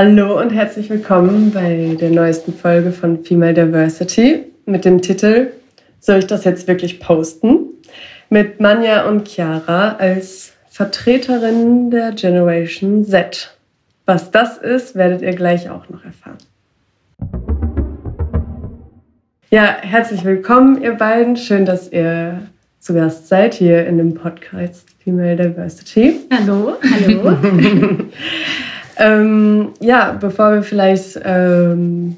Hallo und herzlich willkommen bei der neuesten Folge von Female Diversity mit dem Titel Soll ich das jetzt wirklich posten? Mit Manja und Chiara als Vertreterinnen der Generation Z. Was das ist, werdet ihr gleich auch noch erfahren. Ja, herzlich willkommen, ihr beiden. Schön, dass ihr zu Gast seid hier in dem Podcast Female Diversity. Hallo, hallo. Ähm, ja, bevor wir vielleicht ähm,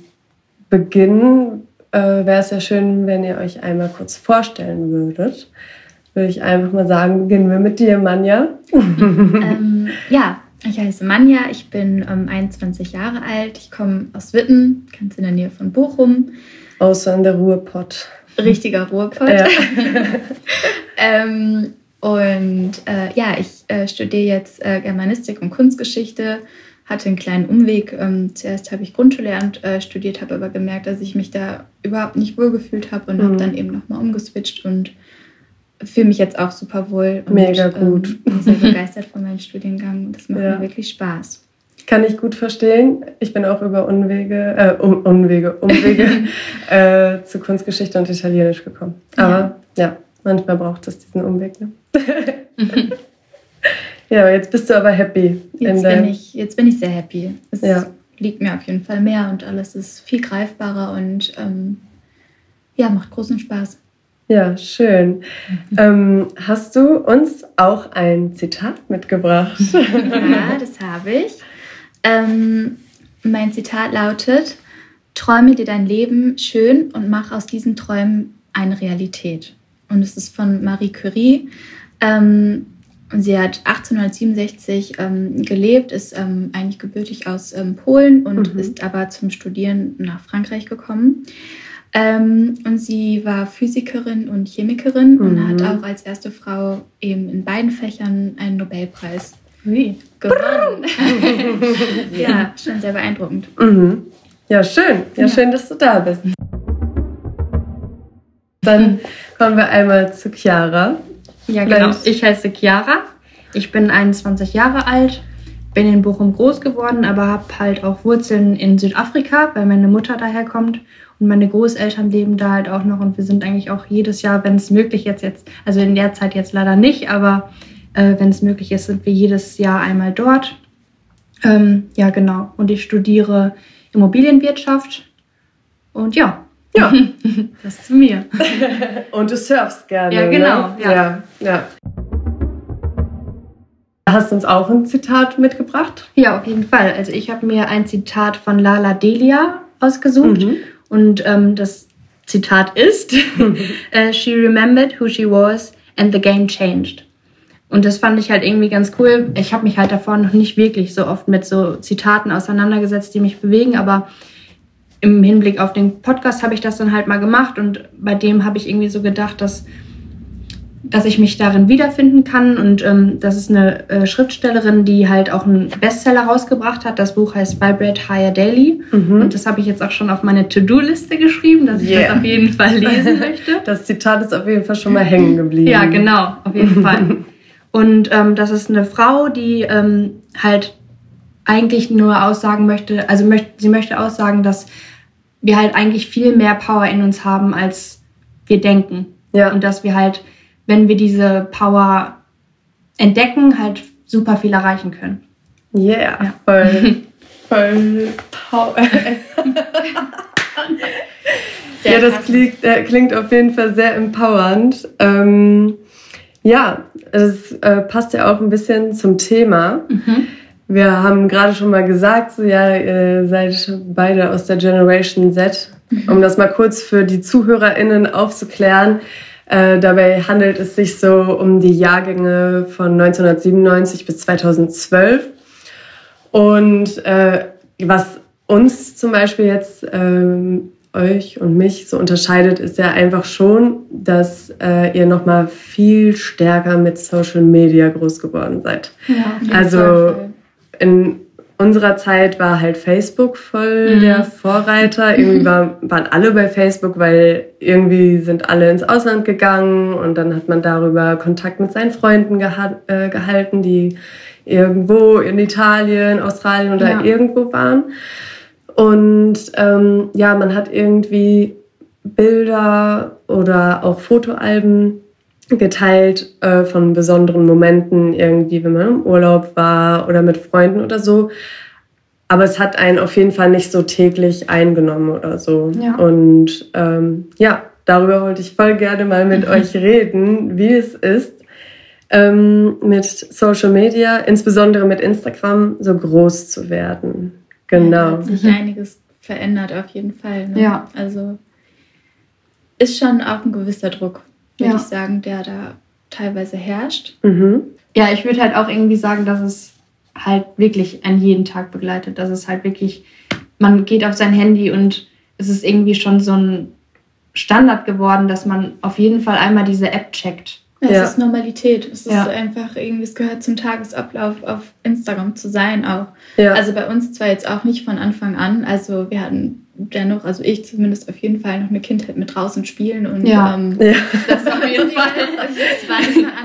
beginnen, äh, wäre es ja schön, wenn ihr euch einmal kurz vorstellen würdet. Würde ich einfach mal sagen, beginnen wir mit dir, Manja. ähm, ja, ich heiße Manja, ich bin ähm, 21 Jahre alt, ich komme aus Witten, ganz in der Nähe von Bochum. Außer in der Ruhrpott. Richtiger Ruhrpott. Ja. ähm, und äh, ja, ich äh, studiere jetzt äh, Germanistik und Kunstgeschichte hatte einen kleinen Umweg. Ähm, zuerst habe ich Grundschullehramt äh, studiert, habe aber gemerkt, dass ich mich da überhaupt nicht wohlgefühlt habe und mhm. habe dann eben nochmal umgeswitcht und fühle mich jetzt auch super wohl. Und, Mega gut. Ähm, bin sehr begeistert von meinem Studiengang das macht ja. mir wirklich Spaß. Kann ich gut verstehen. Ich bin auch über Unwege, äh, um, Unwege, Umwege äh, zu Kunstgeschichte und Italienisch gekommen. Aber ja, ja manchmal braucht es diesen Umweg. Ne? Ja, jetzt bist du aber happy. Jetzt, bin ich, jetzt bin ich sehr happy. Es ja. liegt mir auf jeden Fall mehr und alles ist viel greifbarer und ähm, ja, macht großen Spaß. Ja, schön. ähm, hast du uns auch ein Zitat mitgebracht? ja, das habe ich. Ähm, mein Zitat lautet, träume dir dein Leben schön und mach aus diesen Träumen eine Realität. Und es ist von Marie Curie. Ähm, Sie hat 1867 ähm, gelebt, ist ähm, eigentlich gebürtig aus ähm, Polen und mhm. ist aber zum Studieren nach Frankreich gekommen. Ähm, und sie war Physikerin und Chemikerin mhm. und hat auch als erste Frau eben in beiden Fächern einen Nobelpreis Ui. gewonnen. ja, schon sehr beeindruckend. Mhm. Ja, schön. Ja, ja, schön, dass du da bist. Dann kommen wir einmal zu Chiara. Ja, genau. Ich heiße Chiara. Ich bin 21 Jahre alt, bin in Bochum groß geworden, aber habe halt auch Wurzeln in Südafrika, weil meine Mutter daher kommt und meine Großeltern leben da halt auch noch und wir sind eigentlich auch jedes Jahr, wenn es möglich ist, jetzt, also in der Zeit jetzt leider nicht, aber äh, wenn es möglich ist, sind wir jedes Jahr einmal dort. Ähm, ja, genau. Und ich studiere Immobilienwirtschaft und ja, ja. das zu mir. Und du surfst gerne. Ja, genau. Ne? Ja. ja. ja. Hast du uns auch ein Zitat mitgebracht? Ja, auf jeden Fall. Also ich habe mir ein Zitat von Lala Delia ausgesucht mhm. und ähm, das Zitat ist: uh, She remembered who she was and the game changed. Und das fand ich halt irgendwie ganz cool. Ich habe mich halt davor noch nicht wirklich so oft mit so Zitaten auseinandergesetzt, die mich bewegen, aber im Hinblick auf den Podcast habe ich das dann halt mal gemacht und bei dem habe ich irgendwie so gedacht, dass, dass ich mich darin wiederfinden kann und ähm, das ist eine äh, Schriftstellerin, die halt auch einen Bestseller rausgebracht hat. Das Buch heißt Vibrate Higher Daily mhm. und das habe ich jetzt auch schon auf meine To-Do-Liste geschrieben, dass yeah. ich das auf jeden Fall lesen möchte. Das Zitat ist auf jeden Fall schon mal hängen geblieben. Ja, genau, auf jeden Fall. Und ähm, das ist eine Frau, die ähm, halt eigentlich nur aussagen möchte, also möcht, sie möchte aussagen, dass wir halt eigentlich viel mehr Power in uns haben, als wir denken. Ja. Und dass wir halt, wenn wir diese Power entdecken, halt super viel erreichen können. Yeah, ja. voll, voll Power. ja, das klingt, äh, klingt, auf jeden Fall sehr empowernd. Ähm, ja, es äh, passt ja auch ein bisschen zum Thema. Mhm. Wir haben gerade schon mal gesagt, so, ja, ihr seid beide aus der Generation Z. Um das mal kurz für die ZuhörerInnen aufzuklären, äh, dabei handelt es sich so um die Jahrgänge von 1997 bis 2012. Und äh, was uns zum Beispiel jetzt, ähm, euch und mich so unterscheidet, ist ja einfach schon, dass äh, ihr nochmal viel stärker mit Social Media groß geworden seid. Ja, also in unserer Zeit war halt Facebook voll mhm. der Vorreiter. Irgendwie war, waren alle bei Facebook, weil irgendwie sind alle ins Ausland gegangen und dann hat man darüber Kontakt mit seinen Freunden geha äh, gehalten, die irgendwo in Italien, Australien oder ja. irgendwo waren. Und ähm, ja, man hat irgendwie Bilder oder auch Fotoalben geteilt äh, von besonderen Momenten, irgendwie, wenn man im Urlaub war oder mit Freunden oder so. Aber es hat einen auf jeden Fall nicht so täglich eingenommen oder so. Ja. Und ähm, ja, darüber wollte ich voll gerne mal mit euch reden, wie es ist, ähm, mit Social Media, insbesondere mit Instagram, so groß zu werden. Genau. Ja, hat sich einiges verändert auf jeden Fall. Ne? Ja. Also ist schon auch ein gewisser Druck würde ja. ich sagen, der da teilweise herrscht. Mhm. Ja, ich würde halt auch irgendwie sagen, dass es halt wirklich an jeden Tag begleitet. Dass es halt wirklich, man geht auf sein Handy und es ist irgendwie schon so ein Standard geworden, dass man auf jeden Fall einmal diese App checkt. Ja, ja. Es ist Normalität. Es ist ja. einfach irgendwie, es gehört zum Tagesablauf auf Instagram zu sein auch. Ja. Also bei uns zwar jetzt auch nicht von Anfang an. Also wir hatten dennoch, also ich zumindest auf jeden Fall noch eine Kindheit mit draußen spielen und ja. Ähm, ja. das auf jeden Fall.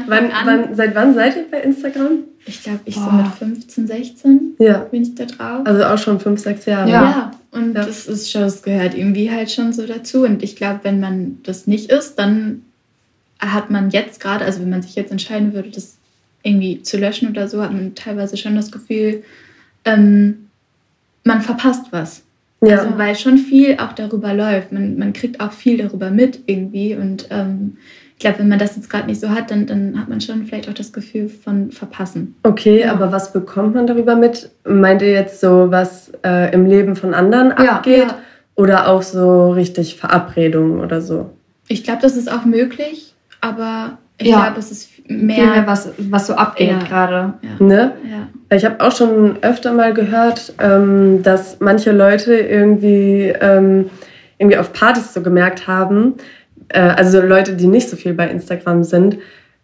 Wann, an. Wann, seit wann seid ihr bei Instagram? Ich glaube, ich oh. so mit 15, 16 ja. bin ich da drauf. Also auch schon 5, 6 Jahre. Ja, ja. und ja. das ist schon, das gehört irgendwie halt schon so dazu. Und ich glaube, wenn man das nicht ist, dann hat man jetzt gerade, also wenn man sich jetzt entscheiden würde, das irgendwie zu löschen oder so, hat man teilweise schon das Gefühl, ähm, man verpasst was. Ja. Also, weil schon viel auch darüber läuft. Man, man kriegt auch viel darüber mit irgendwie. Und ähm, ich glaube, wenn man das jetzt gerade nicht so hat, dann, dann hat man schon vielleicht auch das Gefühl von Verpassen. Okay, ja. aber was bekommt man darüber mit? Meint ihr jetzt so, was äh, im Leben von anderen ja, abgeht? Oder auch so richtig Verabredungen oder so? Ich glaube, das ist auch möglich, aber ich ja. glaube, es ist mehr, Viel mehr was, was so abgeht ja. gerade. Ja. Ne? Ja. Ich habe auch schon öfter mal gehört, ähm, dass manche Leute irgendwie, ähm, irgendwie auf Partys so gemerkt haben, äh, also Leute, die nicht so viel bei Instagram sind,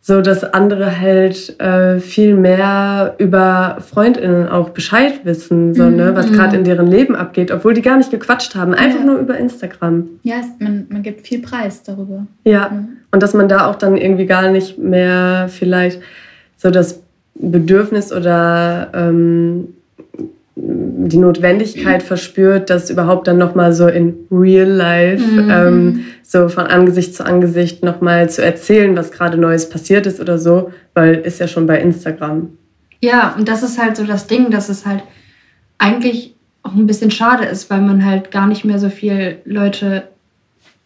so dass andere halt äh, viel mehr über Freundinnen auch Bescheid wissen, so, ne, was mhm. gerade in deren Leben abgeht, obwohl die gar nicht gequatscht haben, einfach ja. nur über Instagram. Ja, man, man gibt viel Preis darüber. Ja, mhm. und dass man da auch dann irgendwie gar nicht mehr vielleicht so das Bedürfnis oder ähm, die Notwendigkeit verspürt, das überhaupt dann nochmal so in real life, mhm. ähm, so von Angesicht zu Angesicht nochmal zu erzählen, was gerade Neues passiert ist oder so, weil ist ja schon bei Instagram. Ja, und das ist halt so das Ding, dass es halt eigentlich auch ein bisschen schade ist, weil man halt gar nicht mehr so viel Leute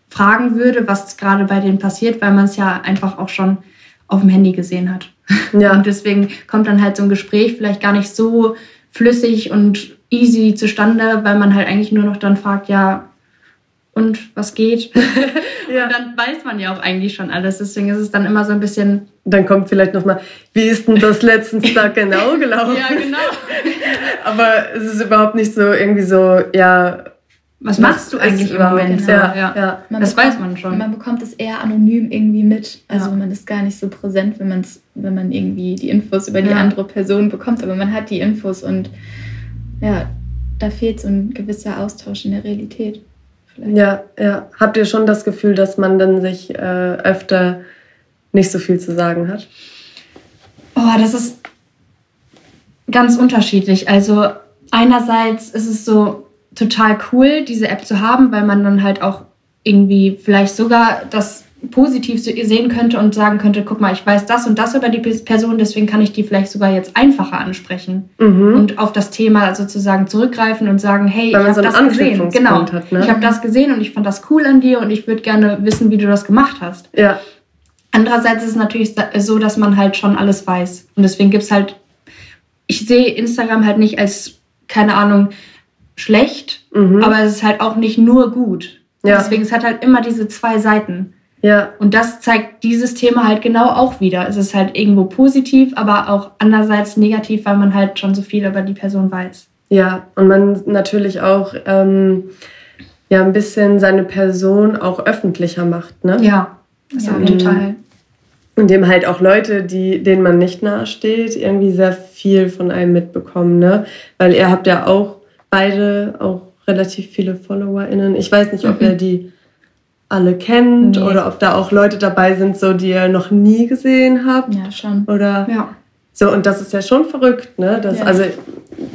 fragen würde, was gerade bei denen passiert, weil man es ja einfach auch schon auf dem Handy gesehen hat. Ja. Und deswegen kommt dann halt so ein Gespräch vielleicht gar nicht so flüssig und easy zustande, weil man halt eigentlich nur noch dann fragt, ja, und was geht? ja. Und dann weiß man ja auch eigentlich schon alles. Deswegen ist es dann immer so ein bisschen. Dann kommt vielleicht nochmal, wie ist denn das letztens da genau gelaufen? ja, genau. Aber es ist überhaupt nicht so irgendwie so, ja. Was machst du eigentlich im Moment? Genau. Ja, ja. ja. das bekommt, weiß man schon. Man bekommt es eher anonym irgendwie mit. Also ja. man ist gar nicht so präsent, wenn, man's, wenn man irgendwie die Infos über die andere Person bekommt. Aber man hat die Infos und ja, da fehlt so ein gewisser Austausch in der Realität. Vielleicht. Ja, ja. Habt ihr schon das Gefühl, dass man dann sich äh, öfter nicht so viel zu sagen hat? Oh, das ist ganz unterschiedlich. Also einerseits ist es so total cool, diese App zu haben, weil man dann halt auch irgendwie vielleicht sogar das positiv sehen könnte und sagen könnte, guck mal, ich weiß das und das über die Person, deswegen kann ich die vielleicht sogar jetzt einfacher ansprechen mhm. und auf das Thema sozusagen zurückgreifen und sagen, hey, Weil ich habe so das gesehen. Genau. Hat, ne? Ich habe das gesehen und ich fand das cool an dir und ich würde gerne wissen, wie du das gemacht hast. Ja. Andererseits ist es natürlich so, dass man halt schon alles weiß. Und deswegen gibt es halt, ich sehe Instagram halt nicht als, keine Ahnung, schlecht, mhm. aber es ist halt auch nicht nur gut. Ja. Deswegen, es hat halt immer diese zwei Seiten. Ja. Und das zeigt dieses Thema halt genau auch wieder. Es ist halt irgendwo positiv, aber auch andererseits negativ, weil man halt schon so viel über die Person weiß. Ja, und man natürlich auch ähm, ja ein bisschen seine Person auch öffentlicher macht, ne? Ja, das ja, total. in dem halt auch Leute, die, denen man nicht nahesteht, irgendwie sehr viel von einem mitbekommen, ne? Weil ihr habt ja auch beide auch relativ viele FollowerInnen. Ich weiß nicht, ob mhm. ihr die alle kennt nee. oder ob da auch Leute dabei sind, so die ihr noch nie gesehen habt. Ja, schon. Oder ja. so, und das ist ja schon verrückt, ne? Das, ja. Also,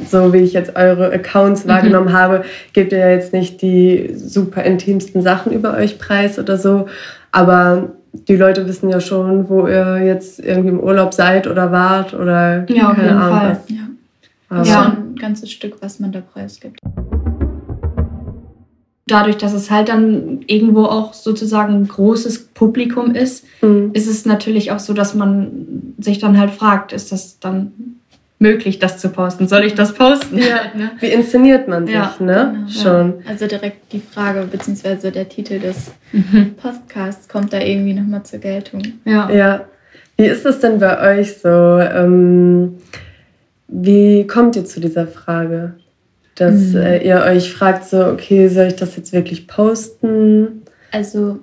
so wie ich jetzt eure Accounts mhm. wahrgenommen habe, gebt ihr ja jetzt nicht die super intimsten Sachen über euch preis oder so. Aber die Leute wissen ja schon, wo ihr jetzt irgendwie im Urlaub seid oder wart oder ja, auf jeden Ahnung Fall. Was. Ja. Aber ja, ein ganzes Stück, was man da preisgibt. Dadurch, dass es halt dann irgendwo auch sozusagen ein großes Publikum ist, mhm. ist es natürlich auch so, dass man sich dann halt fragt, ist das dann möglich, das zu posten? Soll ich das posten? Ja. Ne? Wie inszeniert man sich, ja, ne? Genau, Schon. Ja. Also direkt die Frage, beziehungsweise der Titel des mhm. Podcasts kommt da irgendwie nochmal zur Geltung. Ja. ja. Wie ist das denn bei euch so? Ähm, wie kommt ihr zu dieser Frage? Dass mhm. äh, ihr euch fragt, so, okay, soll ich das jetzt wirklich posten? Also,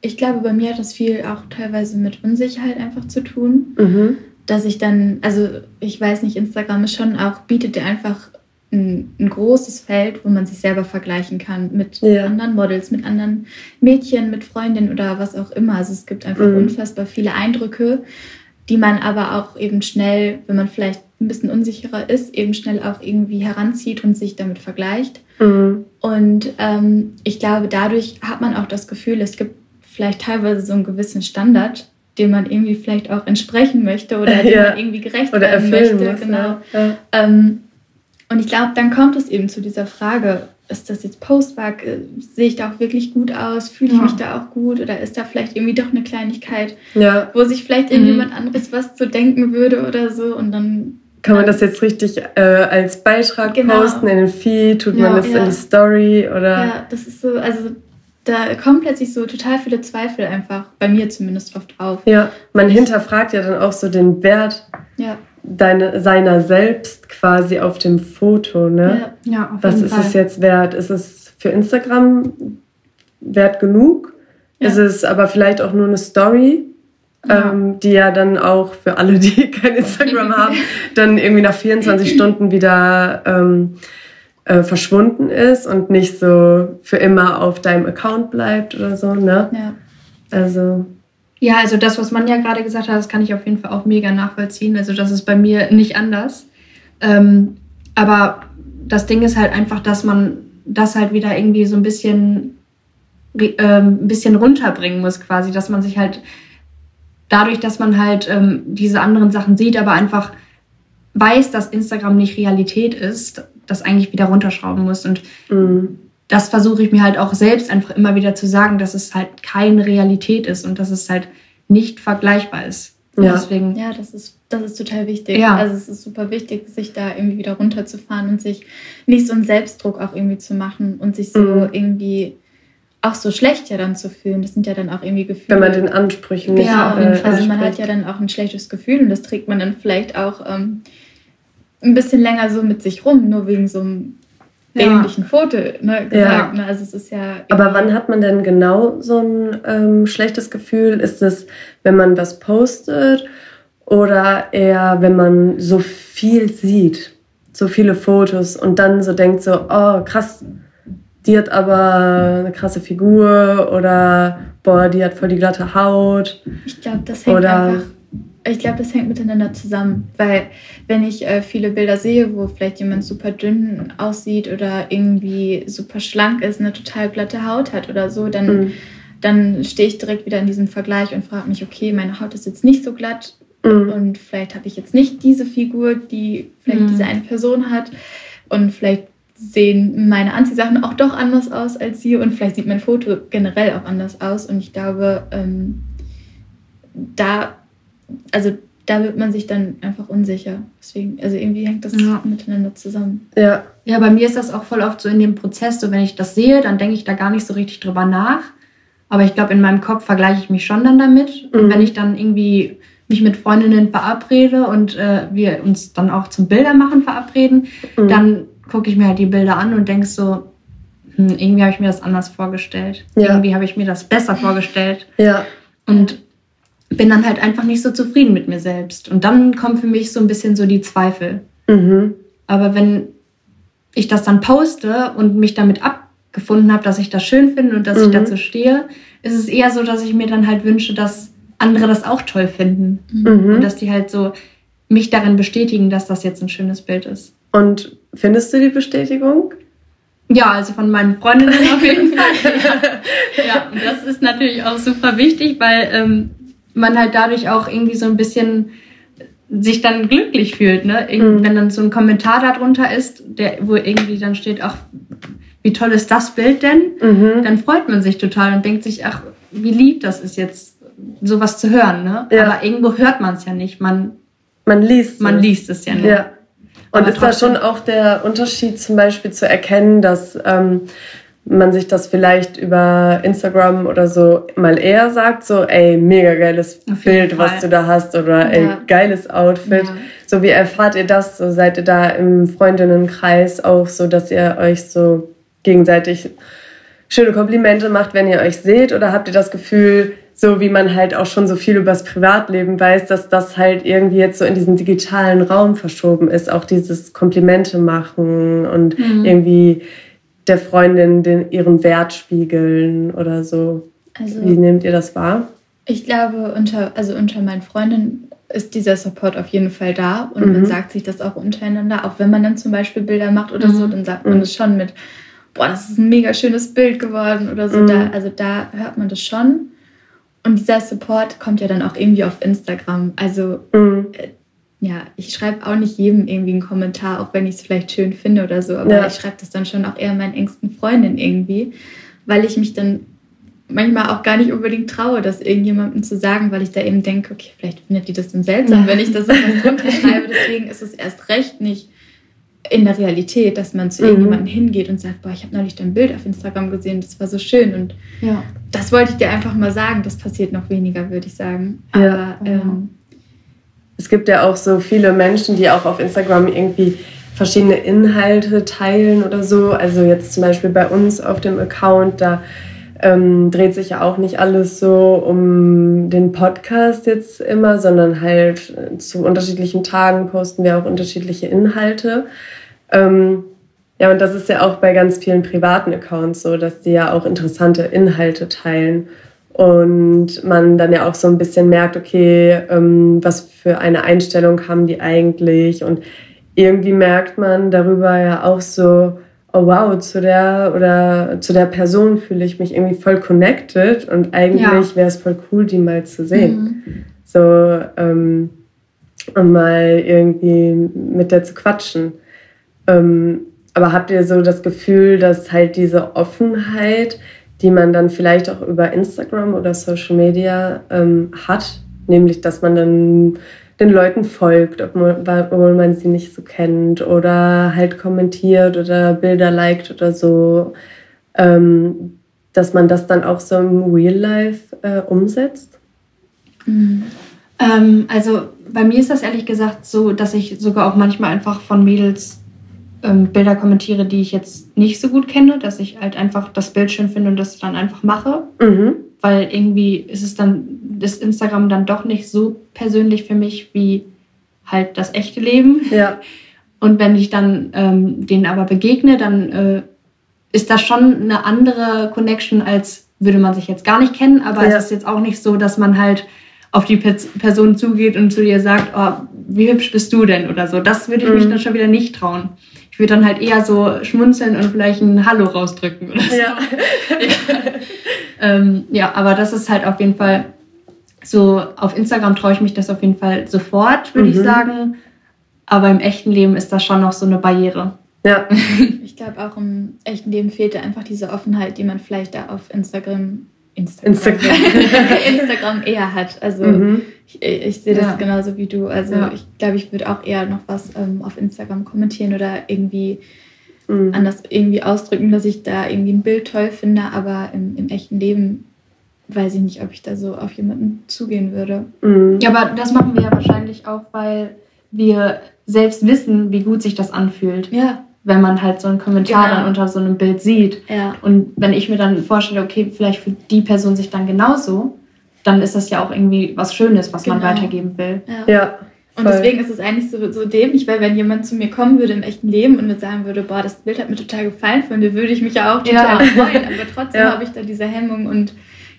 ich glaube, bei mir hat das viel auch teilweise mit Unsicherheit einfach zu tun. Mhm dass ich dann, also ich weiß nicht, Instagram ist schon auch, bietet dir einfach ein, ein großes Feld, wo man sich selber vergleichen kann mit ja. anderen Models, mit anderen Mädchen, mit Freundinnen oder was auch immer. Also es gibt einfach mhm. unfassbar viele Eindrücke, die man aber auch eben schnell, wenn man vielleicht ein bisschen unsicherer ist, eben schnell auch irgendwie heranzieht und sich damit vergleicht. Mhm. Und ähm, ich glaube, dadurch hat man auch das Gefühl, es gibt vielleicht teilweise so einen gewissen Standard, dem man irgendwie vielleicht auch entsprechen möchte oder dem ja. man irgendwie gerecht oder werden möchte. Muss, genau. Ja. Ähm, und ich glaube, dann kommt es eben zu dieser Frage, ist das jetzt Postback? Äh, sehe ich da auch wirklich gut aus? Fühle ich ja. mich da auch gut? Oder ist da vielleicht irgendwie doch eine Kleinigkeit, ja. wo sich vielleicht irgendjemand mhm. anderes was zu denken würde oder so? Und dann. Kann man das jetzt richtig äh, als Beitrag genau. posten in den Feed? Tut ja, man das in die Story? Oder? Ja, das ist so, also da kommen plötzlich so total viele Zweifel einfach, bei mir zumindest oft auf. Ja, man hinterfragt ja dann auch so den Wert ja. deine, seiner selbst quasi auf dem Foto. Ne? Ja, ja auf Was ist Fall. es jetzt wert? Ist es für Instagram wert genug? Ja. Ist es aber vielleicht auch nur eine Story? Ja. Ähm, die ja dann auch für alle, die kein Instagram haben, dann irgendwie nach 24 Stunden wieder ähm, äh, verschwunden ist und nicht so für immer auf deinem Account bleibt oder so, ne? Ja. Also. Ja, also das, was man ja gerade gesagt hat, das kann ich auf jeden Fall auch mega nachvollziehen. Also das ist bei mir nicht anders. Ähm, aber das Ding ist halt einfach, dass man das halt wieder irgendwie so ein bisschen, äh, ein bisschen runterbringen muss, quasi, dass man sich halt dadurch, dass man halt ähm, diese anderen Sachen sieht, aber einfach weiß, dass Instagram nicht Realität ist, das eigentlich wieder runterschrauben muss. Und mhm. das versuche ich mir halt auch selbst einfach immer wieder zu sagen, dass es halt keine Realität ist und dass es halt nicht vergleichbar ist. Ja. Deswegen, ja, das ist, das ist total wichtig. Ja. Also es ist super wichtig, sich da irgendwie wieder runterzufahren und sich nicht so einen Selbstdruck auch irgendwie zu machen und sich so mhm. irgendwie auch so schlecht ja dann zu fühlen. Das sind ja dann auch irgendwie Gefühle. Wenn man den Ansprüchen nicht Ja, äh, also man hat ja dann auch ein schlechtes Gefühl und das trägt man dann vielleicht auch ähm, ein bisschen länger so mit sich rum, nur wegen so einem ja. ähnlichen Foto ne, gesagt. Ja. Ne? Also es ist ja. Aber wann hat man denn genau so ein ähm, schlechtes Gefühl? Ist es, wenn man was postet oder eher, wenn man so viel sieht, so viele Fotos und dann so denkt so, oh krass, die hat aber eine krasse Figur oder boah, die hat voll die glatte Haut. Ich glaube, das hängt oder, einfach ich glaube, das hängt miteinander zusammen, weil wenn ich äh, viele Bilder sehe, wo vielleicht jemand super dünn aussieht oder irgendwie super schlank ist, eine total glatte Haut hat oder so, dann, mhm. dann stehe ich direkt wieder in diesem Vergleich und frage mich, okay, meine Haut ist jetzt nicht so glatt mhm. und vielleicht habe ich jetzt nicht diese Figur, die vielleicht mhm. diese eine Person hat und vielleicht sehen meine Anziehsachen auch doch anders aus als sie und vielleicht sieht mein Foto generell auch anders aus und ich glaube, ähm, da also da wird man sich dann einfach unsicher. Deswegen, also irgendwie hängt das ja. miteinander zusammen. Ja. Ja, bei mir ist das auch voll oft so in dem Prozess, so wenn ich das sehe, dann denke ich da gar nicht so richtig drüber nach. Aber ich glaube, in meinem Kopf vergleiche ich mich schon dann damit. Mhm. Und wenn ich dann irgendwie mich mit Freundinnen verabrede und äh, wir uns dann auch zum Bildermachen verabreden, mhm. dann gucke ich mir halt die Bilder an und denke so, hm, irgendwie habe ich mir das anders vorgestellt. Ja. Irgendwie habe ich mir das besser vorgestellt. Ja. Und bin dann halt einfach nicht so zufrieden mit mir selbst. Und dann kommen für mich so ein bisschen so die Zweifel. Mhm. Aber wenn ich das dann poste und mich damit abgefunden habe, dass ich das schön finde und dass mhm. ich dazu stehe, ist es eher so, dass ich mir dann halt wünsche, dass andere das auch toll finden. Mhm. Und dass die halt so mich darin bestätigen, dass das jetzt ein schönes Bild ist. Und findest du die Bestätigung? Ja, also von meinen Freundinnen auf jeden Fall. Ja. ja, und das ist natürlich auch super wichtig, weil ähm, man halt dadurch auch irgendwie so ein bisschen sich dann glücklich fühlt, ne? Mhm. Wenn dann so ein Kommentar darunter ist, der, wo irgendwie dann steht, ach, wie toll ist das Bild denn? Mhm. Dann freut man sich total und denkt sich, ach, wie lieb das ist jetzt, sowas zu hören, ne? Ja. Aber irgendwo hört man es ja nicht. Man, man liest Man es. liest es ja nur. Ja. Und ist da schon auch der Unterschied zum Beispiel zu erkennen, dass ähm, man sich das vielleicht über Instagram oder so mal eher sagt, so, ey, mega geiles Bild, Fall. was du da hast oder ey, geiles Outfit. Ja. So, wie erfahrt ihr das? So, seid ihr da im Freundinnenkreis auch so, dass ihr euch so gegenseitig schöne Komplimente macht, wenn ihr euch seht? Oder habt ihr das Gefühl, so wie man halt auch schon so viel übers Privatleben weiß, dass das halt irgendwie jetzt so in diesen digitalen Raum verschoben ist, auch dieses Komplimente machen und mhm. irgendwie der Freundin den, ihren Wert spiegeln oder so. Also, Wie nehmt ihr das wahr? Ich glaube, unter, also unter meinen Freundinnen ist dieser Support auf jeden Fall da und mhm. man sagt sich das auch untereinander. Auch wenn man dann zum Beispiel Bilder macht oder mhm. so, dann sagt man mhm. das schon mit, boah, das ist ein mega schönes Bild geworden oder so. Da, mhm. also da hört man das schon. Und dieser Support kommt ja dann auch irgendwie auf Instagram. Also mhm. äh, ja, ich schreibe auch nicht jedem irgendwie einen Kommentar, auch wenn ich es vielleicht schön finde oder so, aber ja. ich schreibe das dann schon auch eher meinen engsten Freundinnen irgendwie, weil ich mich dann manchmal auch gar nicht unbedingt traue, das irgendjemandem zu sagen, weil ich da eben denke, okay, vielleicht findet die das dann seltsam, ja. wenn ich das etwas drunter schreibe. Deswegen ist es erst recht nicht in der Realität, dass man zu mhm. irgendjemandem hingeht und sagt, boah, ich habe neulich dein Bild auf Instagram gesehen, das war so schön. Und ja. das wollte ich dir einfach mal sagen. Das passiert noch weniger, würde ich sagen. Aber ähm, es gibt ja auch so viele Menschen, die auch auf Instagram irgendwie verschiedene Inhalte teilen oder so. Also jetzt zum Beispiel bei uns auf dem Account, da ähm, dreht sich ja auch nicht alles so um den Podcast jetzt immer, sondern halt äh, zu unterschiedlichen Tagen posten wir auch unterschiedliche Inhalte. Ähm, ja, und das ist ja auch bei ganz vielen privaten Accounts so, dass die ja auch interessante Inhalte teilen und man dann ja auch so ein bisschen merkt, okay, ähm, was für eine Einstellung haben die eigentlich und irgendwie merkt man darüber ja auch so, oh wow, zu der oder zu der Person fühle ich mich irgendwie voll connected und eigentlich ja. wäre es voll cool, die mal zu sehen. Mhm. So, ähm, und mal irgendwie mit der zu quatschen. Ähm, aber habt ihr so das Gefühl, dass halt diese Offenheit, die man dann vielleicht auch über Instagram oder Social Media ähm, hat, nämlich dass man dann den Leuten folgt, obwohl man sie nicht so kennt oder halt kommentiert oder Bilder liked oder so, ähm, dass man das dann auch so im Real Life äh, umsetzt? Mhm. Ähm, also bei mir ist das ehrlich gesagt so, dass ich sogar auch manchmal einfach von Mädels ähm, Bilder kommentiere, die ich jetzt nicht so gut kenne, dass ich halt einfach das Bild schön finde und das dann einfach mache. Mhm. Weil irgendwie ist es dann, das Instagram dann doch nicht so persönlich für mich wie halt das echte Leben. Ja. Und wenn ich dann ähm, denen aber begegne, dann äh, ist das schon eine andere Connection, als würde man sich jetzt gar nicht kennen. Aber ja. es ist jetzt auch nicht so, dass man halt auf die Person zugeht und zu ihr sagt, oh, wie hübsch bist du denn oder so. Das würde ich mhm. mich dann schon wieder nicht trauen würde dann halt eher so schmunzeln und vielleicht ein Hallo rausdrücken oder so. Ja. ja. ähm, ja, aber das ist halt auf jeden Fall so, auf Instagram traue ich mich das auf jeden Fall sofort, würde mhm. ich sagen. Aber im echten Leben ist das schon noch so eine Barriere. Ja. ich glaube auch im echten Leben fehlte einfach diese Offenheit, die man vielleicht da auf Instagram Instagram, Instagram. Instagram eher hat. Also mhm. ich, ich, sehe das ja. genauso wie du. Also ja. ich glaube, ich würde auch eher noch was ähm, auf Instagram kommentieren oder irgendwie mhm. anders irgendwie ausdrücken, dass ich da irgendwie ein Bild toll finde, aber im, im echten Leben weiß ich nicht, ob ich da so auf jemanden zugehen würde. Mhm. Ja, aber das machen wir ja wahrscheinlich auch, weil wir selbst wissen, wie gut sich das anfühlt. Ja wenn man halt so einen Kommentar genau. dann unter so einem Bild sieht. Ja. Und wenn ich mir dann vorstelle, okay, vielleicht für die Person sich dann genauso, dann ist das ja auch irgendwie was Schönes, was genau. man weitergeben will. Ja. ja und deswegen ist es eigentlich so, so dämlich, weil wenn jemand zu mir kommen würde im echten Leben und mir sagen würde, boah, das Bild hat mir total gefallen von dir, würde ich mich ja auch total ja. freuen. Aber trotzdem ja. habe ich da diese Hemmung und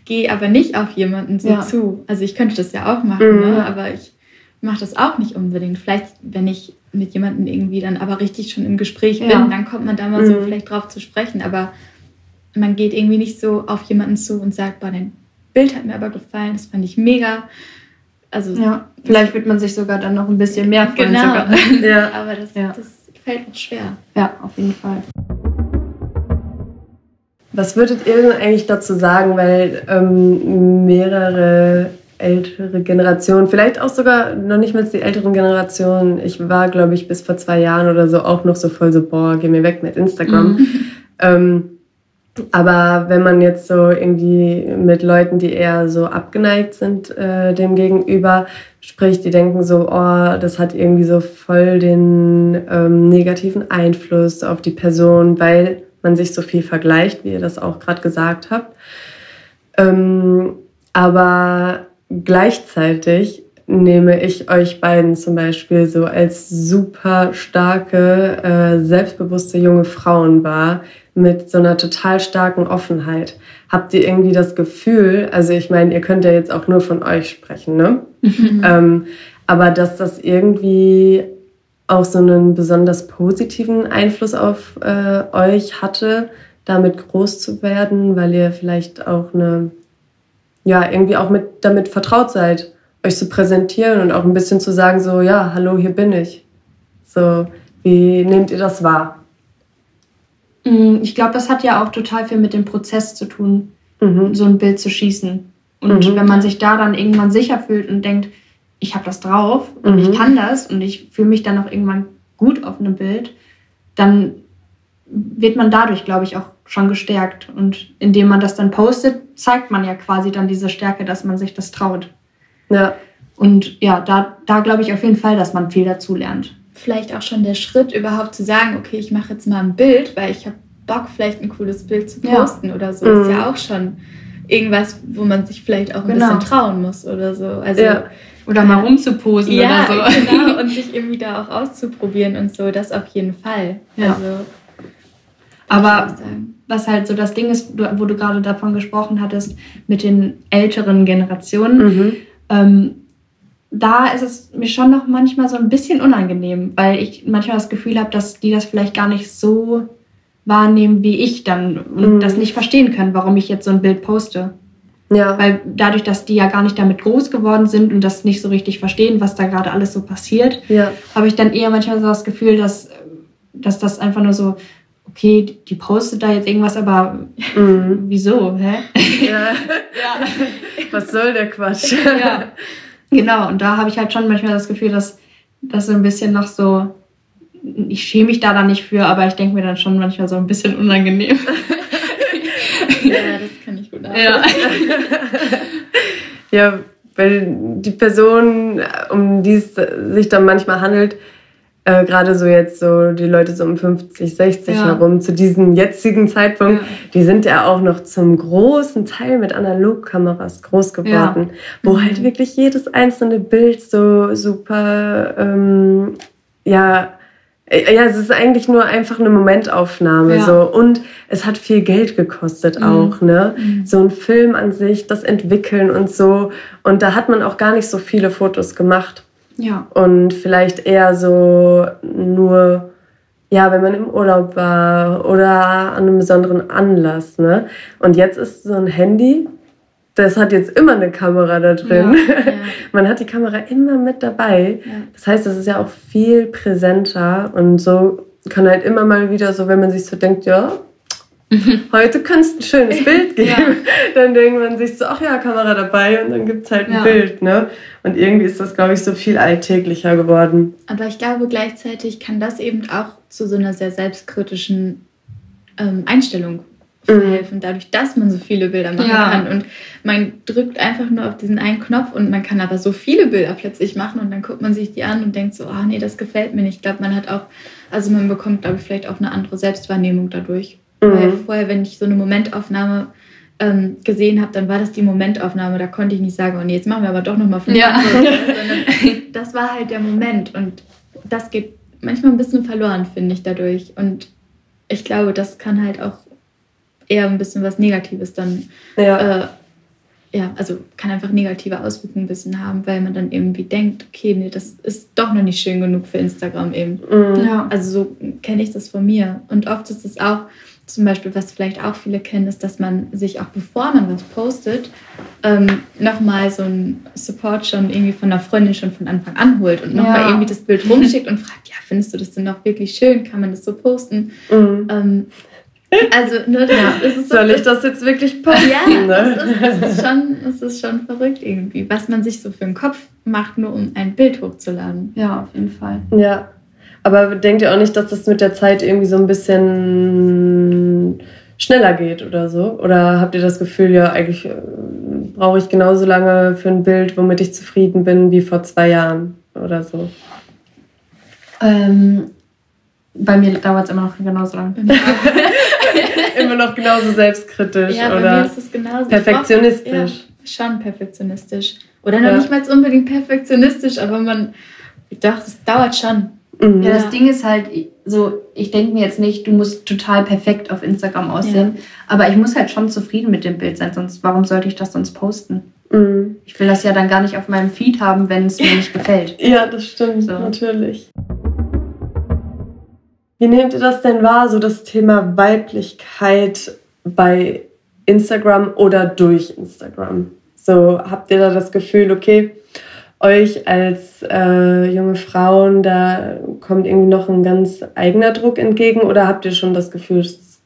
gehe aber nicht auf jemanden so ja. zu. Also ich könnte das ja auch machen, mhm. ne? aber ich mache das auch nicht unbedingt. Vielleicht, wenn ich mit jemandem irgendwie dann aber richtig schon im Gespräch bin, dann kommt man da mal mhm. so vielleicht drauf zu sprechen. Aber man geht irgendwie nicht so auf jemanden zu und sagt, boah, dein Bild hat mir aber gefallen, das fand ich mega. Also ja, vielleicht wird man sich sogar dann noch ein bisschen mehr freuen. Genau. Ja. aber das, ja. das fällt mir schwer. Ja, auf jeden Fall. Was würdet ihr denn eigentlich dazu sagen, weil ähm, mehrere ältere Generationen, vielleicht auch sogar noch nicht mal die älteren Generationen, ich war, glaube ich, bis vor zwei Jahren oder so auch noch so voll so, boah, geh mir weg mit Instagram. Mhm. Ähm, aber wenn man jetzt so irgendwie mit Leuten, die eher so abgeneigt sind, äh, dem gegenüber spricht, die denken so, oh, das hat irgendwie so voll den ähm, negativen Einfluss auf die Person, weil man sich so viel vergleicht, wie ihr das auch gerade gesagt habt. Ähm, aber gleichzeitig nehme ich euch beiden zum Beispiel so als super starke, äh, selbstbewusste junge Frauen wahr, mit so einer total starken Offenheit. Habt ihr irgendwie das Gefühl, also ich meine, ihr könnt ja jetzt auch nur von euch sprechen, ne? Mhm. Ähm, aber dass das irgendwie auch so einen besonders positiven Einfluss auf äh, euch hatte, damit groß zu werden, weil ihr vielleicht auch eine, ja, irgendwie auch mit, damit vertraut seid, euch zu präsentieren und auch ein bisschen zu sagen, so, ja, hallo, hier bin ich. So, wie nehmt ihr das wahr? Mm, ich glaube, das hat ja auch total viel mit dem Prozess zu tun, mhm. so ein Bild zu schießen. Und mhm. wenn man sich da dann irgendwann sicher fühlt und denkt, ich habe das drauf und mhm. ich kann das und ich fühle mich dann auch irgendwann gut auf einem Bild, dann wird man dadurch, glaube ich, auch schon gestärkt. Und indem man das dann postet, zeigt man ja quasi dann diese Stärke, dass man sich das traut. Ja. Und ja, da, da glaube ich auf jeden Fall, dass man viel dazu lernt vielleicht auch schon der Schritt, überhaupt zu sagen, okay, ich mache jetzt mal ein Bild, weil ich habe Bock, vielleicht ein cooles Bild zu posten ja. oder so. Mhm. Ist ja auch schon irgendwas, wo man sich vielleicht auch ein genau. bisschen trauen muss oder so. Also, ja. Oder mal rumzuposen ja, oder so. Genau, und sich irgendwie da auch auszuprobieren und so, das auf jeden Fall. Ja. Also, aber was halt so das Ding ist, wo du gerade davon gesprochen hattest, mit den älteren Generationen, mhm. ähm, da ist es mir schon noch manchmal so ein bisschen unangenehm, weil ich manchmal das Gefühl habe, dass die das vielleicht gar nicht so wahrnehmen wie ich dann und mhm. das nicht verstehen können, warum ich jetzt so ein Bild poste. Ja. Weil dadurch, dass die ja gar nicht damit groß geworden sind und das nicht so richtig verstehen, was da gerade alles so passiert, ja. habe ich dann eher manchmal so das Gefühl, dass, dass das einfach nur so, okay, die postet da jetzt irgendwas, aber mhm. wieso? Hä? Ja. ja. Was soll der Quatsch? Ja. Genau, und da habe ich halt schon manchmal das Gefühl, dass das so ein bisschen noch so, ich schäme mich da dann nicht für, aber ich denke mir dann schon manchmal so ein bisschen unangenehm. ja, das kann ich gut nachvollziehen. Ja. ja, weil die Person, um die es sich dann manchmal handelt, äh, gerade so jetzt so die Leute so um 50, 60 ja. herum, zu diesem jetzigen Zeitpunkt, ja. die sind ja auch noch zum großen Teil mit Analogkameras groß geworden, ja. wo mhm. halt wirklich jedes einzelne Bild so super, ähm, ja, äh, ja, es ist eigentlich nur einfach eine Momentaufnahme ja. so und es hat viel Geld gekostet mhm. auch, ne? Mhm. So ein Film an sich, das entwickeln und so und da hat man auch gar nicht so viele Fotos gemacht. Ja. Und vielleicht eher so nur, ja, wenn man im Urlaub war oder an einem besonderen Anlass. Ne? Und jetzt ist so ein Handy, das hat jetzt immer eine Kamera da drin. Ja, ja. Man hat die Kamera immer mit dabei. Ja. Das heißt, es ist ja auch viel präsenter und so kann halt immer mal wieder so, wenn man sich so denkt, ja, heute könnte es ein schönes Bild geben. Ja. Dann denkt man sich so, ach ja, Kamera dabei und dann gibt es halt ein ja. Bild. Ne? Und irgendwie ist das, glaube ich, so viel alltäglicher geworden. Aber ich glaube, gleichzeitig kann das eben auch zu so einer sehr selbstkritischen ähm, Einstellung mhm. verhelfen, mhm. dadurch, dass man so viele Bilder machen ja. kann. Und man drückt einfach nur auf diesen einen Knopf und man kann aber so viele Bilder plötzlich machen und dann guckt man sich die an und denkt so, ah nee, das gefällt mir nicht. Ich glaube, man hat auch, also man bekommt, glaube ich, vielleicht auch eine andere Selbstwahrnehmung dadurch. Mhm. Weil vorher, wenn ich so eine Momentaufnahme ähm, gesehen habe, dann war das die Momentaufnahme. Da konnte ich nicht sagen, und oh jetzt machen wir aber doch nochmal fünf ja. das war halt der Moment. Und das geht manchmal ein bisschen verloren, finde ich, dadurch. Und ich glaube, das kann halt auch eher ein bisschen was Negatives dann. Ja. Äh, ja, also kann einfach negative Auswirkungen ein bisschen haben, weil man dann irgendwie denkt, okay, nee, das ist doch noch nicht schön genug für Instagram eben. Mhm. Ja. Also so kenne ich das von mir. Und oft ist es auch, zum Beispiel, was vielleicht auch viele kennen, ist, dass man sich auch bevor man was postet, ähm, nochmal so ein Support schon irgendwie von einer Freundin schon von Anfang an holt und nochmal ja. irgendwie das Bild rumschickt und fragt, ja, findest du das denn auch wirklich schön? Kann man das so posten? Mhm. Ähm, also, ne, das ja. ist, ist Soll ich das jetzt wirklich posten? Ja, ne? das, ist, das, ist schon, das ist schon verrückt irgendwie, was man sich so für den Kopf macht, nur um ein Bild hochzuladen. Ja, auf jeden Fall. Ja. Aber denkt ihr auch nicht, dass das mit der Zeit irgendwie so ein bisschen schneller geht oder so? Oder habt ihr das Gefühl, ja, eigentlich äh, brauche ich genauso lange für ein Bild, womit ich zufrieden bin, wie vor zwei Jahren oder so? Ähm, bei mir dauert es immer noch genauso lange. immer noch genauso selbstkritisch ja, oder bei mir ist es genauso. perfektionistisch. ja, schon perfektionistisch. Oder noch ja. nicht mal unbedingt perfektionistisch, aber man, doch, es dauert schon. Mhm. Ja, das Ding ist halt so, ich denke mir jetzt nicht, du musst total perfekt auf Instagram aussehen, ja. aber ich muss halt schon zufrieden mit dem Bild sein, sonst warum sollte ich das sonst posten? Mhm. Ich will das ja dann gar nicht auf meinem Feed haben, wenn es mir nicht gefällt. Ja, das stimmt, so. natürlich. Wie nehmt ihr das denn wahr, so das Thema Weiblichkeit bei Instagram oder durch Instagram? So, habt ihr da das Gefühl, okay, euch als äh, junge Frauen, da kommt irgendwie noch ein ganz eigener Druck entgegen oder habt ihr schon das Gefühl, es ist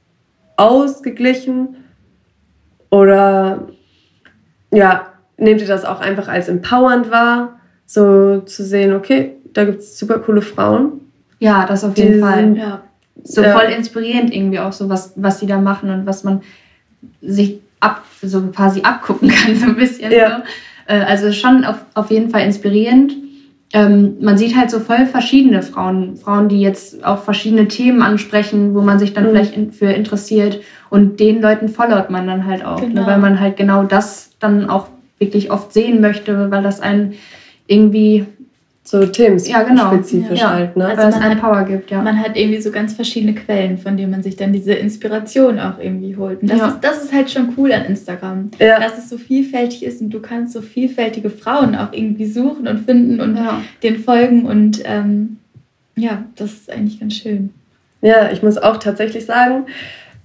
ausgeglichen? Oder ja, nehmt ihr das auch einfach als empowernd wahr, so zu sehen, okay, da gibt es super coole Frauen? Ja, das auf jeden Fall. Ja. So ja. voll inspirierend irgendwie auch so, was, was die da machen und was man sich ab, so quasi abgucken kann, so ein bisschen. Ja. So. Äh, also schon auf, auf jeden Fall inspirierend. Ähm, man sieht halt so voll verschiedene Frauen, Frauen, die jetzt auch verschiedene Themen ansprechen, wo man sich dann mhm. vielleicht in, für interessiert und den Leuten followt man dann halt auch, ne, genau. ne, weil man halt genau das dann auch wirklich oft sehen möchte, weil das einen irgendwie so themenspezifisch ja, genau. spezifisch ja. halt, ne? Also Weil es einen Power gibt, ja. Man hat irgendwie so ganz verschiedene Quellen, von denen man sich dann diese Inspiration auch irgendwie holt. Und das, ja. ist, das ist halt schon cool an Instagram, ja. dass es so vielfältig ist und du kannst so vielfältige Frauen auch irgendwie suchen und finden und den folgen und ähm, ja, das ist eigentlich ganz schön. Ja, ich muss auch tatsächlich sagen,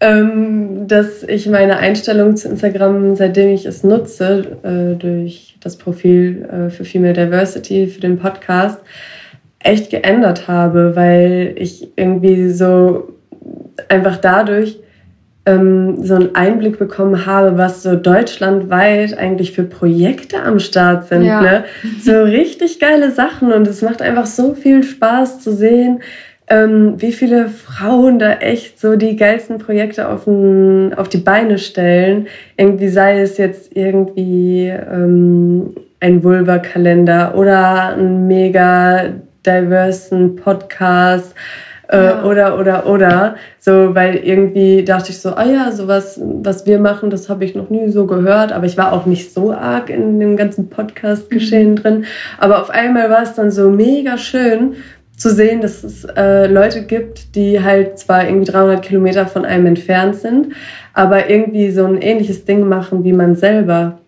ähm, dass ich meine Einstellung zu Instagram, seitdem ich es nutze, äh, durch das Profil äh, für Female Diversity, für den Podcast, echt geändert habe, weil ich irgendwie so einfach dadurch ähm, so einen Einblick bekommen habe, was so deutschlandweit eigentlich für Projekte am Start sind. Ja. Ne? So richtig geile Sachen und es macht einfach so viel Spaß zu sehen, ähm, wie viele Frauen da echt so die geilsten Projekte auf, den, auf die Beine stellen. Irgendwie sei es jetzt irgendwie ähm, ein Vulva-Kalender oder ein mega diversen Podcast. Äh, ja. Oder, oder, oder. So, weil irgendwie dachte ich so, ah ja, sowas, was wir machen, das habe ich noch nie so gehört. Aber ich war auch nicht so arg in dem ganzen Podcast-Geschehen mhm. drin. Aber auf einmal war es dann so mega schön, zu sehen, dass es äh, Leute gibt, die halt zwar irgendwie 300 Kilometer von einem entfernt sind, aber irgendwie so ein ähnliches Ding machen wie man selber.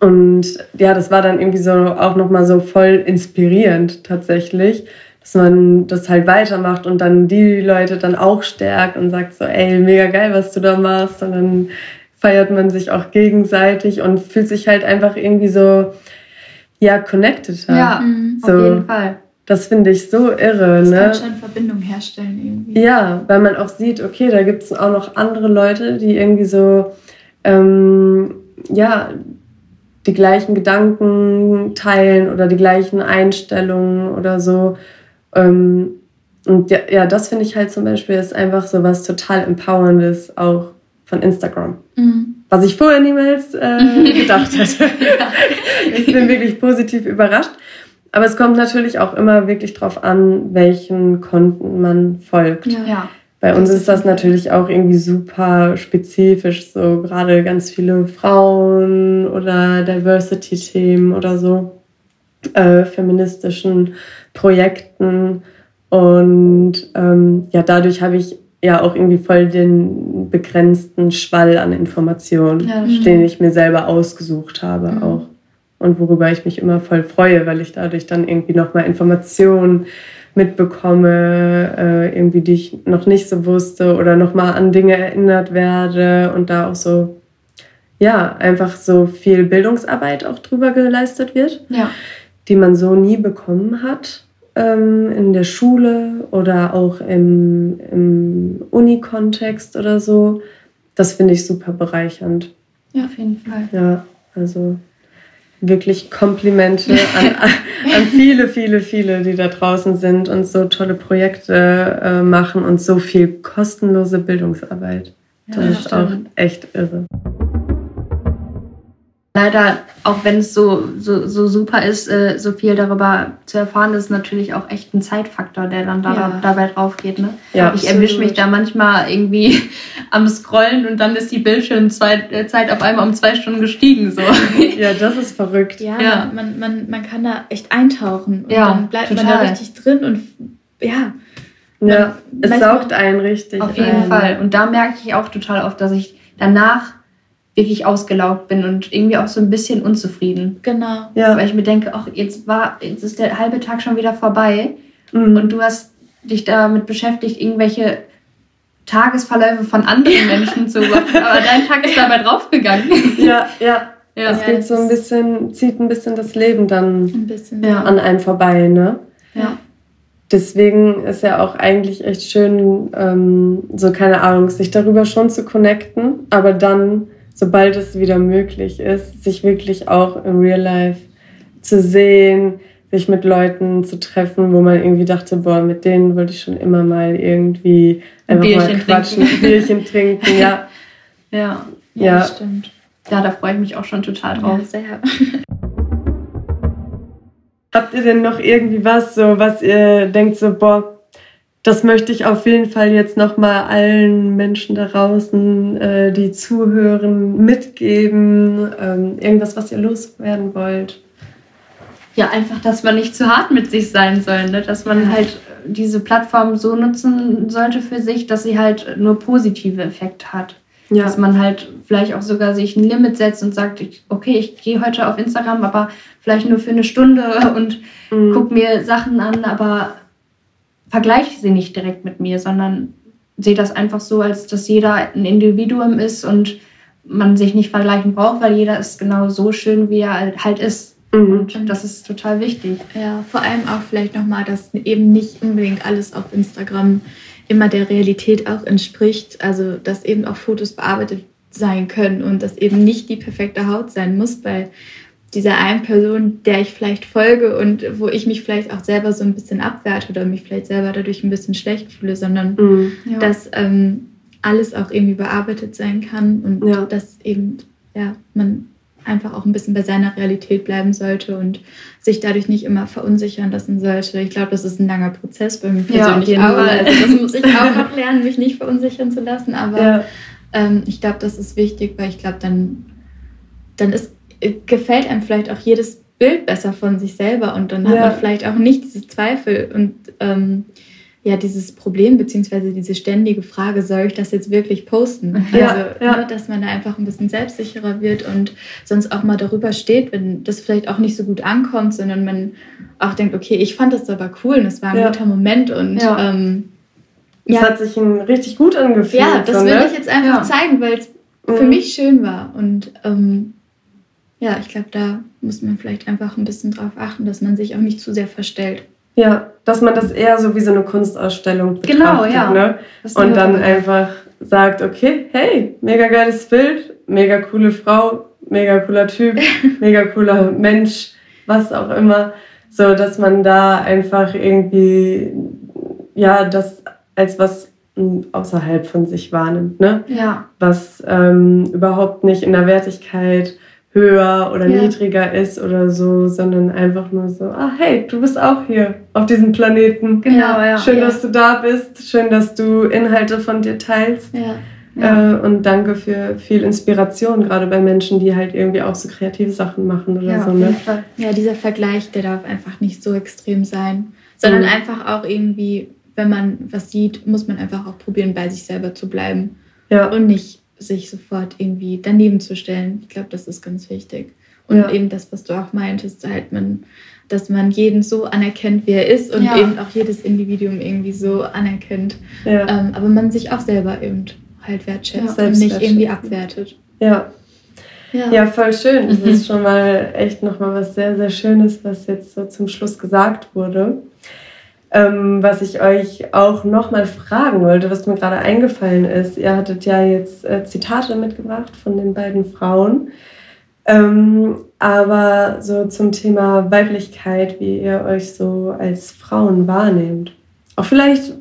Und ja, das war dann irgendwie so auch nochmal so voll inspirierend tatsächlich, dass man das halt weitermacht und dann die Leute dann auch stärkt und sagt so, ey, mega geil, was du da machst. Und dann feiert man sich auch gegenseitig und fühlt sich halt einfach irgendwie so, ja, connected. Ja, mhm, so. auf jeden Fall. Das finde ich so irre. Das ne? kann schon Verbindung herstellen irgendwie. Ja, weil man auch sieht, okay, da gibt es auch noch andere Leute, die irgendwie so, ähm, ja, die gleichen Gedanken teilen oder die gleichen Einstellungen oder so. Ähm, und ja, ja das finde ich halt zum Beispiel ist einfach so was total Empowerndes auch von Instagram. Mhm. Was ich vorher niemals äh, gedacht hätte. ich bin wirklich positiv überrascht. Aber es kommt natürlich auch immer wirklich drauf an, welchen Konten man folgt. Ja. Bei uns ist das natürlich auch irgendwie super spezifisch, so gerade ganz viele Frauen oder Diversity-Themen oder so, äh, feministischen Projekten. Und ähm, ja, dadurch habe ich ja auch irgendwie voll den begrenzten Schwall an Informationen, ja, den ich mir selber ausgesucht habe mhm. auch. Und worüber ich mich immer voll freue, weil ich dadurch dann irgendwie nochmal Informationen mitbekomme, äh, irgendwie die ich noch nicht so wusste oder nochmal an Dinge erinnert werde und da auch so, ja, einfach so viel Bildungsarbeit auch drüber geleistet wird, ja. die man so nie bekommen hat ähm, in der Schule oder auch im, im Uni-Kontext oder so. Das finde ich super bereichernd. Ja, auf jeden Fall. Ja, also wirklich Komplimente an, an viele, viele, viele, die da draußen sind und so tolle Projekte äh, machen und so viel kostenlose Bildungsarbeit. Das ja, ist auch echt irre leider, auch wenn es so, so, so super ist, äh, so viel darüber zu erfahren, ist natürlich auch echt ein Zeitfaktor, der dann da, ja. dabei drauf geht. Ne? Ja, ich erwische mich da manchmal irgendwie am Scrollen und dann ist die Bildschirmzeit äh, auf einmal um zwei Stunden gestiegen. So. Ja, das ist verrückt. Ja, ja. Man, man, man kann da echt eintauchen und ja, dann bleibt total. man da richtig drin und ja. Ja, es saugt einen richtig. Auf jeden ein. Fall. Und da merke ich auch total oft, dass ich danach wirklich ausgelaugt bin und irgendwie auch so ein bisschen unzufrieden. Genau. Ja. Weil ich mir denke, ach, jetzt war, jetzt ist der halbe Tag schon wieder vorbei mhm. und du hast dich damit beschäftigt, irgendwelche Tagesverläufe von anderen Menschen zu beobachten, aber dein Tag ist dabei draufgegangen. Ja, ja. Ja, es geht so ein bisschen, zieht ein bisschen das Leben dann ein bisschen, ja. an einem vorbei, ne? Ja. Deswegen ist ja auch eigentlich echt schön, ähm, so keine Ahnung, sich darüber schon zu connecten, aber dann sobald es wieder möglich ist, sich wirklich auch im Real Life zu sehen, sich mit Leuten zu treffen, wo man irgendwie dachte, boah, mit denen wollte ich schon immer mal irgendwie einfach Bierchen mal quatschen, trinken. Bierchen trinken, ja. Ja, ja, ja. stimmt. Ja, da freue ich mich auch schon total drauf. Ja, sehr. Habt ihr denn noch irgendwie was, so was ihr denkt, so, boah, das möchte ich auf jeden Fall jetzt nochmal allen Menschen da draußen, äh, die zuhören, mitgeben. Ähm, irgendwas, was ihr loswerden wollt. Ja, einfach, dass man nicht zu hart mit sich sein soll. Ne? Dass man halt diese Plattform so nutzen sollte für sich, dass sie halt nur positive Effekte hat. Ja. Dass man halt vielleicht auch sogar sich ein Limit setzt und sagt, okay, ich gehe heute auf Instagram, aber vielleicht nur für eine Stunde und mhm. guck mir Sachen an, aber vergleiche sie nicht direkt mit mir, sondern sehe das einfach so, als dass jeder ein Individuum ist und man sich nicht vergleichen braucht, weil jeder ist genau so schön, wie er halt ist. Mhm. Und das ist total wichtig. Ja, vor allem auch vielleicht nochmal, dass eben nicht unbedingt alles auf Instagram immer der Realität auch entspricht. Also, dass eben auch Fotos bearbeitet sein können und dass eben nicht die perfekte Haut sein muss, weil dieser einen Person, der ich vielleicht folge und wo ich mich vielleicht auch selber so ein bisschen abwerte oder mich vielleicht selber dadurch ein bisschen schlecht fühle, sondern mhm, ja. dass ähm, alles auch irgendwie bearbeitet sein kann und ja. dass eben ja, man einfach auch ein bisschen bei seiner Realität bleiben sollte und sich dadurch nicht immer verunsichern lassen sollte. Ich glaube, das ist ein langer Prozess bei mir persönlich ja, auch. Also das muss ich auch noch lernen, mich nicht verunsichern zu lassen. Aber ähm, ich glaube, das ist wichtig, weil ich glaube, dann, dann ist gefällt einem vielleicht auch jedes Bild besser von sich selber und dann ja. hat man vielleicht auch nicht diese Zweifel und ähm, ja, dieses Problem beziehungsweise diese ständige Frage, soll ich das jetzt wirklich posten? Ja, also, ja. Ne, dass man da einfach ein bisschen selbstsicherer wird und sonst auch mal darüber steht, wenn das vielleicht auch nicht so gut ankommt, sondern man auch denkt, okay, ich fand das aber cool und es war ein ja. guter Moment und ähm, es ja. hat sich richtig gut angefühlt. Ja, das so, will ne? ich jetzt einfach zeigen, weil es mhm. für mich schön war und ähm, ja, ich glaube, da muss man vielleicht einfach ein bisschen drauf achten, dass man sich auch nicht zu sehr verstellt. Ja, dass man das eher so wie so eine Kunstausstellung betrachtet. Genau, ja. Ne? Und dann einfach sagt, okay, hey, mega geiles Bild, mega coole Frau, mega cooler Typ, mega cooler Mensch, was auch immer. So, dass man da einfach irgendwie, ja, das als was außerhalb von sich wahrnimmt, ne? Ja. Was ähm, überhaupt nicht in der Wertigkeit höher oder ja. niedriger ist oder so, sondern einfach nur so, ah hey, du bist auch hier auf diesem Planeten. Genau, ja. Schön, ja. dass du da bist, schön, dass du Inhalte von dir teilst. Ja. Äh, und danke für viel Inspiration, gerade bei Menschen, die halt irgendwie auch so kreative Sachen machen oder ja, so. Ne? Ja, dieser Vergleich, der darf einfach nicht so extrem sein, sondern mhm. einfach auch irgendwie, wenn man was sieht, muss man einfach auch probieren, bei sich selber zu bleiben. Ja. Und nicht sich sofort irgendwie daneben zu stellen. Ich glaube, das ist ganz wichtig. Und ja. eben das, was du auch meintest, halt man, dass man jeden so anerkennt, wie er ist und ja. eben auch jedes Individuum irgendwie so anerkennt. Ja. Ähm, aber man sich auch selber eben halt wertschätzt und nicht irgendwie abwertet. Ja. Ja. voll schön. Das ist schon mal echt nochmal was sehr, sehr Schönes, was jetzt so zum Schluss gesagt wurde. Ähm, was ich euch auch nochmal fragen wollte, was mir gerade eingefallen ist. Ihr hattet ja jetzt äh, Zitate mitgebracht von den beiden Frauen. Ähm, aber so zum Thema Weiblichkeit, wie ihr euch so als Frauen wahrnehmt. Auch vielleicht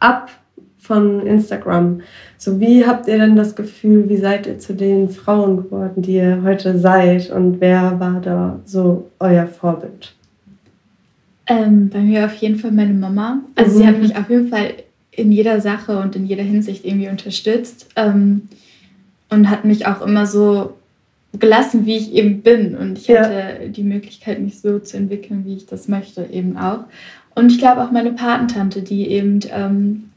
ab von Instagram. So, wie habt ihr denn das Gefühl, wie seid ihr zu den Frauen geworden, die ihr heute seid? Und wer war da so euer Vorbild? Ähm, bei mir auf jeden Fall meine Mama. Also mhm. sie hat mich auf jeden Fall in jeder Sache und in jeder Hinsicht irgendwie unterstützt ähm, und hat mich auch immer so gelassen, wie ich eben bin. Und ich ja. hatte die Möglichkeit, mich so zu entwickeln, wie ich das möchte, eben auch. Und ich glaube auch meine Patentante, die eben ähm,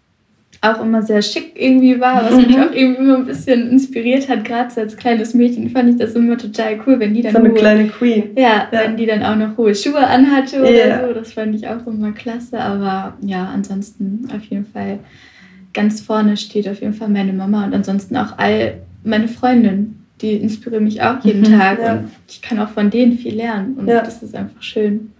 auch immer sehr schick irgendwie war, was mhm. mich auch irgendwie immer ein bisschen inspiriert hat. Gerade so als kleines Mädchen fand ich das immer total cool, wenn die dann. So eine hohe, kleine Queen. Ja, ja, wenn die dann auch noch hohe Schuhe anhatte oder yeah. so. Das fand ich auch immer klasse. Aber ja, ansonsten auf jeden Fall ganz vorne steht auf jeden Fall meine Mama und ansonsten auch all meine Freundinnen. Die inspirieren mich auch jeden mhm, Tag ja. und ich kann auch von denen viel lernen und ja. das ist einfach schön.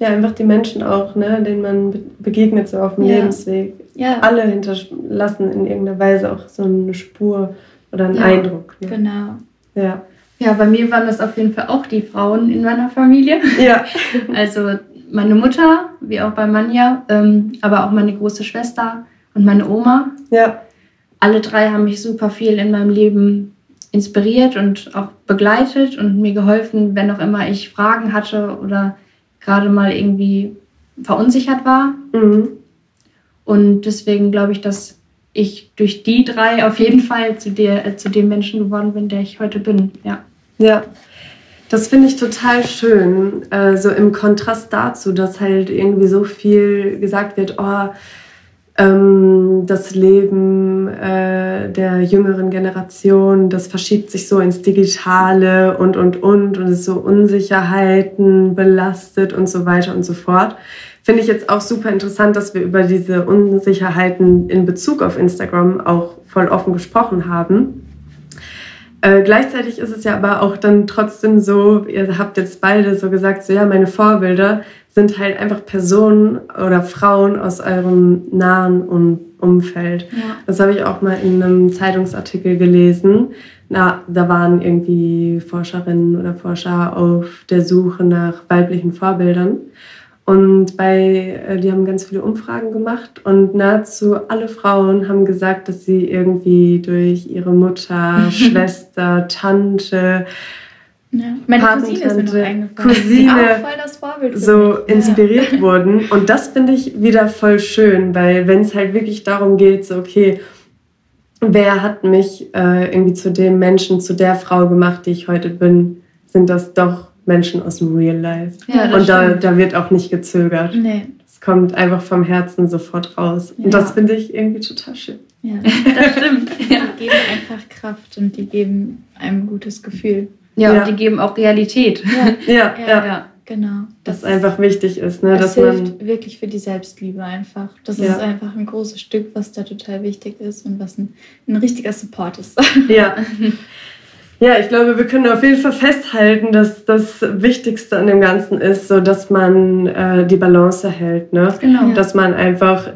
Ja, einfach die Menschen auch, ne, denen man begegnet so auf dem. Lebensweg. Ja. Alle hinterlassen in irgendeiner Weise auch so eine Spur oder einen ja, Eindruck. Ne? Genau. Ja. Ja, bei mir waren das auf jeden Fall auch die Frauen in meiner Familie. Ja. also meine Mutter, wie auch bei Manja, ähm, aber auch meine große Schwester und meine Oma. Ja. Alle drei haben mich super viel in meinem Leben inspiriert und auch begleitet und mir geholfen, wenn auch immer ich Fragen hatte oder gerade mal irgendwie verunsichert war. Mhm. Und deswegen glaube ich, dass ich durch die drei auf jeden Fall zu, der, äh, zu dem Menschen geworden bin, der ich heute bin. Ja. Ja. Das finde ich total schön, äh, so im Kontrast dazu, dass halt irgendwie so viel gesagt wird, oh, ähm, das Leben äh, der jüngeren Generation, das verschiebt sich so ins Digitale und, und, und und ist so Unsicherheiten belastet und so weiter und so fort. Finde ich jetzt auch super interessant, dass wir über diese Unsicherheiten in Bezug auf Instagram auch voll offen gesprochen haben. Äh, gleichzeitig ist es ja aber auch dann trotzdem so, ihr habt jetzt beide so gesagt, so ja, meine Vorbilder sind halt einfach Personen oder Frauen aus eurem nahen Umfeld. Ja. Das habe ich auch mal in einem Zeitungsartikel gelesen. Na, da waren irgendwie Forscherinnen oder Forscher auf der Suche nach weiblichen Vorbildern. Und bei, äh, die haben ganz viele Umfragen gemacht und nahezu alle Frauen haben gesagt, dass sie irgendwie durch ihre Mutter, Schwester, Tante, ja. Meine Cousine ist mir noch eingefallen. Cousine so inspiriert ja. wurden. Und das finde ich wieder voll schön, weil wenn es halt wirklich darum geht, so okay, wer hat mich äh, irgendwie zu dem Menschen, zu der Frau gemacht, die ich heute bin, sind das doch Menschen aus dem Real Life. Ja, Und da, da wird auch nicht gezögert. Nee. Es kommt einfach vom Herzen sofort raus. Und das finde ich irgendwie total schön. Ja, das stimmt. Die geben einfach Kraft und die geben einem ein gutes Gefühl. Ja, ja, und die geben auch Realität. Ja, ja, ja. ja. Genau. Das, das einfach wichtig ist. Ne, das hilft wirklich für die Selbstliebe einfach. Das ja. ist einfach ein großes Stück, was da total wichtig ist und was ein, ein richtiger Support ist. Ja. Ja, ich glaube, wir können auf jeden Fall festhalten, dass das Wichtigste an dem Ganzen ist, so dass man äh, die Balance hält, ne? Genau. Dass man einfach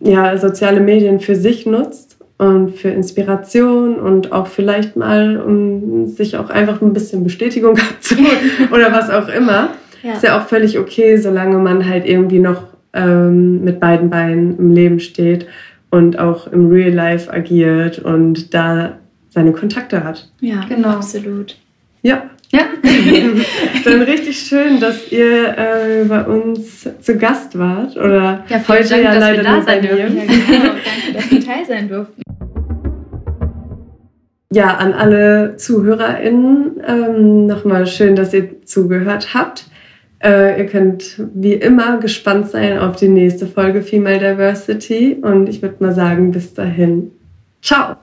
ja, soziale Medien für sich nutzt und für Inspiration und auch vielleicht mal, um sich auch einfach ein bisschen Bestätigung abzuholen oder was auch immer. Ja. Ist ja auch völlig okay, solange man halt irgendwie noch ähm, mit beiden Beinen im Leben steht und auch im Real Life agiert und da seine Kontakte hat. Ja, genau. Absolut. Ja. Ja. Dann richtig schön, dass ihr äh, bei uns zu Gast wart. Oder ja, heute Dank, ja dass leider wir da nur bei sein mir. dürfen. Ja, genau. Danke, dass wir Teil sein durften. Ja, an alle ZuhörerInnen ähm, nochmal schön, dass ihr zugehört habt. Äh, ihr könnt wie immer gespannt sein auf die nächste Folge Female Diversity und ich würde mal sagen, bis dahin. Ciao!